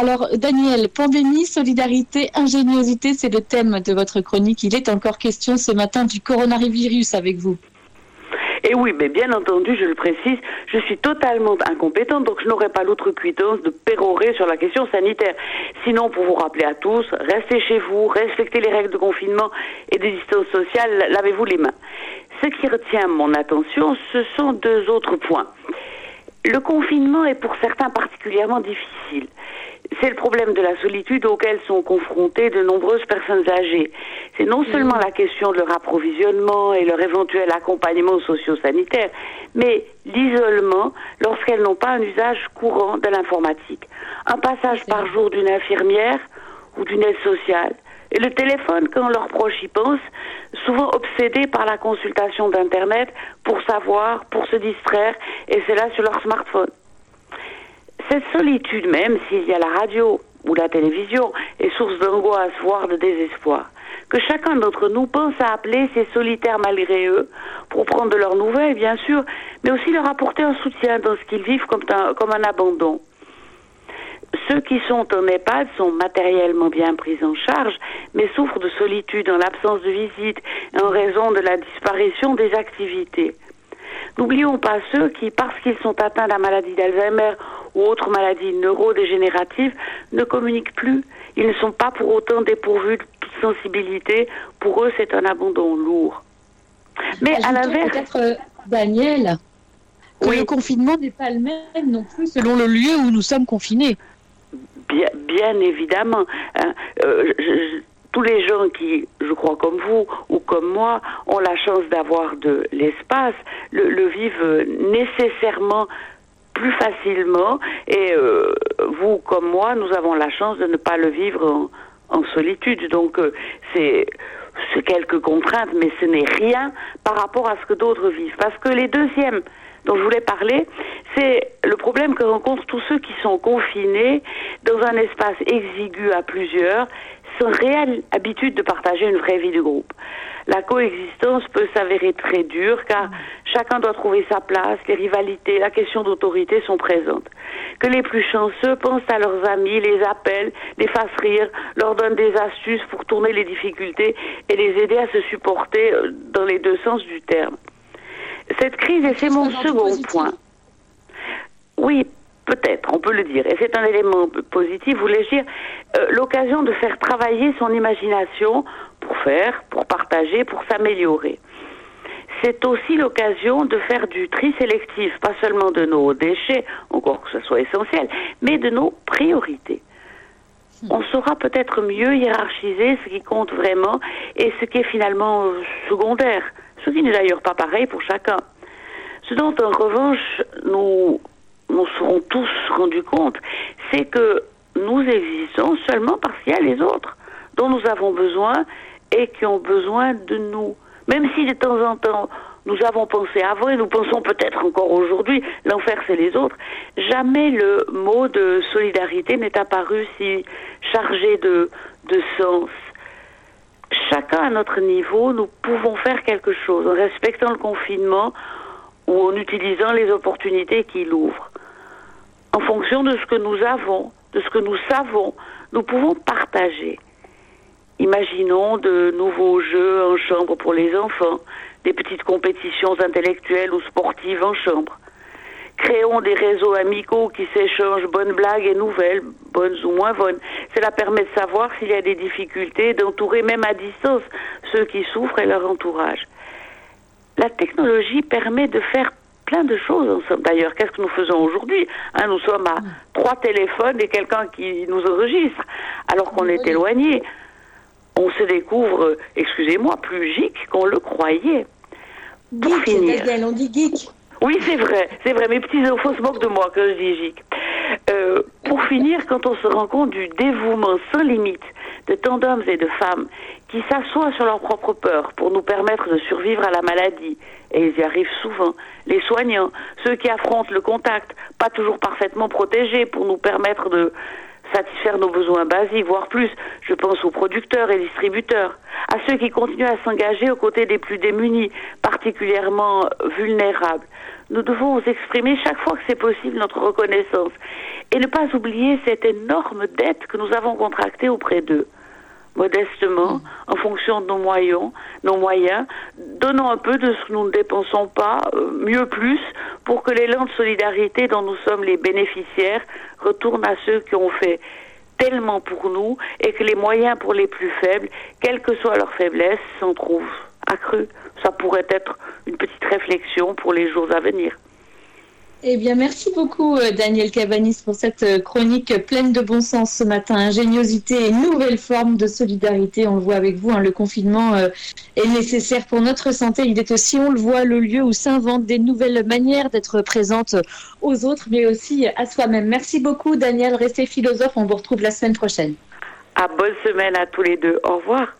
Alors, Daniel, pandémie, solidarité, ingéniosité, c'est le thème de votre chronique. Il est encore question ce matin du coronavirus avec vous. Et oui, mais bien entendu, je le précise, je suis totalement incompétente, donc je n'aurai pas l'autre cuitance de pérorer sur la question sanitaire. Sinon, pour vous rappeler à tous, restez chez vous, respectez les règles de confinement et de distance sociale, lavez-vous les mains. Ce qui retient mon attention, ce sont deux autres points. Le confinement est pour certains particulièrement difficile. C'est le problème de la solitude auquel sont confrontées de nombreuses personnes âgées. C'est non seulement la question de leur approvisionnement et leur éventuel accompagnement socio-sanitaire, mais l'isolement lorsqu'elles n'ont pas un usage courant de l'informatique. Un passage par jour d'une infirmière ou d'une aide sociale. Et le téléphone, quand leurs proches y pensent, souvent obsédés par la consultation d'Internet pour savoir, pour se distraire, et c'est là sur leur smartphone. Cette solitude même, s'il y a la radio ou la télévision, est source d'angoisse, voire de désespoir. Que chacun d'entre nous pense à appeler ces solitaires malgré eux pour prendre de leurs nouvelles, bien sûr, mais aussi leur apporter un soutien dans ce qu'ils vivent comme un, comme un abandon. Ceux qui sont en EHPAD sont matériellement bien pris en charge, mais souffrent de solitude en l'absence de visite et en raison de la disparition des activités. N'oublions pas ceux qui, parce qu'ils sont atteints de la maladie d'Alzheimer ou autre maladie neurodégénérative, ne communiquent plus. Ils ne sont pas pour autant dépourvus de toute sensibilité. Pour eux, c'est un abandon lourd. Mais à l'inverse. Peut-être, euh, Daniel, que le confinement n'est pas le même non plus selon le lieu où nous sommes confinés. Bien, bien évidemment. Hein. Euh, tous les gens qui, je crois comme vous ou comme moi, ont la chance d'avoir de l'espace, le, vivent nécessairement plus facilement. Et euh, vous comme moi, nous avons la chance de ne pas le vivre en, solitude. Donc euh, c'est quelques contraintes, mais ce n'est rien par rapport à ce que d'autres vivent. Parce que les deuxièmes dont je voulais parler, c'est le problème que rencontrent tous ceux qui sont confinés dans un espace exigu à plusieurs, réelle habitude de partager une vraie vie de groupe. La coexistence peut s'avérer très dure car chacun doit trouver sa place, les rivalités, la question d'autorité sont présentes. Que les plus chanceux pensent à leurs amis, les appellent, les fassent rire, leur donnent des astuces pour tourner les difficultés et les aider à se supporter euh, dans les deux sens du terme. Cette crise, et c'est mon second point. Oui, peut-être, on peut le dire. Et c'est un élément positif, voulais-je dire, euh, l'occasion de faire travailler son imagination pour faire, pour partager, pour s'améliorer. C'est aussi l'occasion de faire du tri sélectif, pas seulement de nos déchets, encore que ce soit essentiel, mais de nos priorités. Hmm. On saura peut-être mieux hiérarchiser ce qui compte vraiment et ce qui est finalement secondaire ce qui n'est d'ailleurs pas pareil pour chacun. Ce dont en revanche nous nous serons tous rendus compte, c'est que nous existons seulement parce qu'il y a les autres dont nous avons besoin et qui ont besoin de nous. Même si de temps en temps nous avons pensé avant et nous pensons peut-être encore aujourd'hui, l'enfer c'est les autres, jamais le mot de solidarité n'est apparu si chargé de, de sens chacun à notre niveau, nous pouvons faire quelque chose en respectant le confinement ou en utilisant les opportunités qu'il ouvre. En fonction de ce que nous avons, de ce que nous savons, nous pouvons partager. Imaginons de nouveaux jeux en chambre pour les enfants, des petites compétitions intellectuelles ou sportives en chambre. Créons des réseaux amicaux qui s'échangent bonnes blagues et nouvelles, bonnes ou moins bonnes. Cela permet de savoir s'il y a des difficultés, d'entourer même à distance ceux qui souffrent et leur entourage. La technologie permet de faire plein de choses. D'ailleurs, qu'est-ce que nous faisons aujourd'hui hein, Nous sommes à trois téléphones et quelqu'un qui nous enregistre, alors qu'on est éloigné. On se découvre, excusez-moi, plus geek qu'on le croyait. Pour finir. on dit geek. Oui, c'est vrai, c'est vrai. Mes petits enfants se moquent de moi quand je dis gic. Euh, pour finir, quand on se rend compte du dévouement sans limite de tant d'hommes et de femmes qui s'assoient sur leur propre peur pour nous permettre de survivre à la maladie, et ils y arrivent souvent, les soignants, ceux qui affrontent le contact, pas toujours parfaitement protégés pour nous permettre de satisfaire nos besoins basiques, voire plus. Je pense aux producteurs et distributeurs, à ceux qui continuent à s'engager aux côtés des plus démunis, particulièrement vulnérables. Nous devons exprimer chaque fois que c'est possible notre reconnaissance et ne pas oublier cette énorme dette que nous avons contractée auprès d'eux modestement, en fonction de nos moyens, nos moyens, donnons un peu de ce que nous ne dépensons pas, euh, mieux plus, pour que l'élan de solidarité dont nous sommes les bénéficiaires retourne à ceux qui ont fait tellement pour nous et que les moyens pour les plus faibles, quelle que soit leur faiblesse, s'en trouvent accrus. Ça pourrait être une petite réflexion pour les jours à venir. Eh bien, merci beaucoup, euh, Daniel Cabanis, pour cette euh, chronique pleine de bon sens ce matin. Ingéniosité et nouvelle forme de solidarité. On le voit avec vous, hein, le confinement euh, est nécessaire pour notre santé. Il est aussi, on le voit, le lieu où s'inventent des nouvelles manières d'être présente aux autres, mais aussi à soi-même. Merci beaucoup, Daniel. Restez philosophe. On vous retrouve la semaine prochaine. À bonne semaine à tous les deux. Au revoir.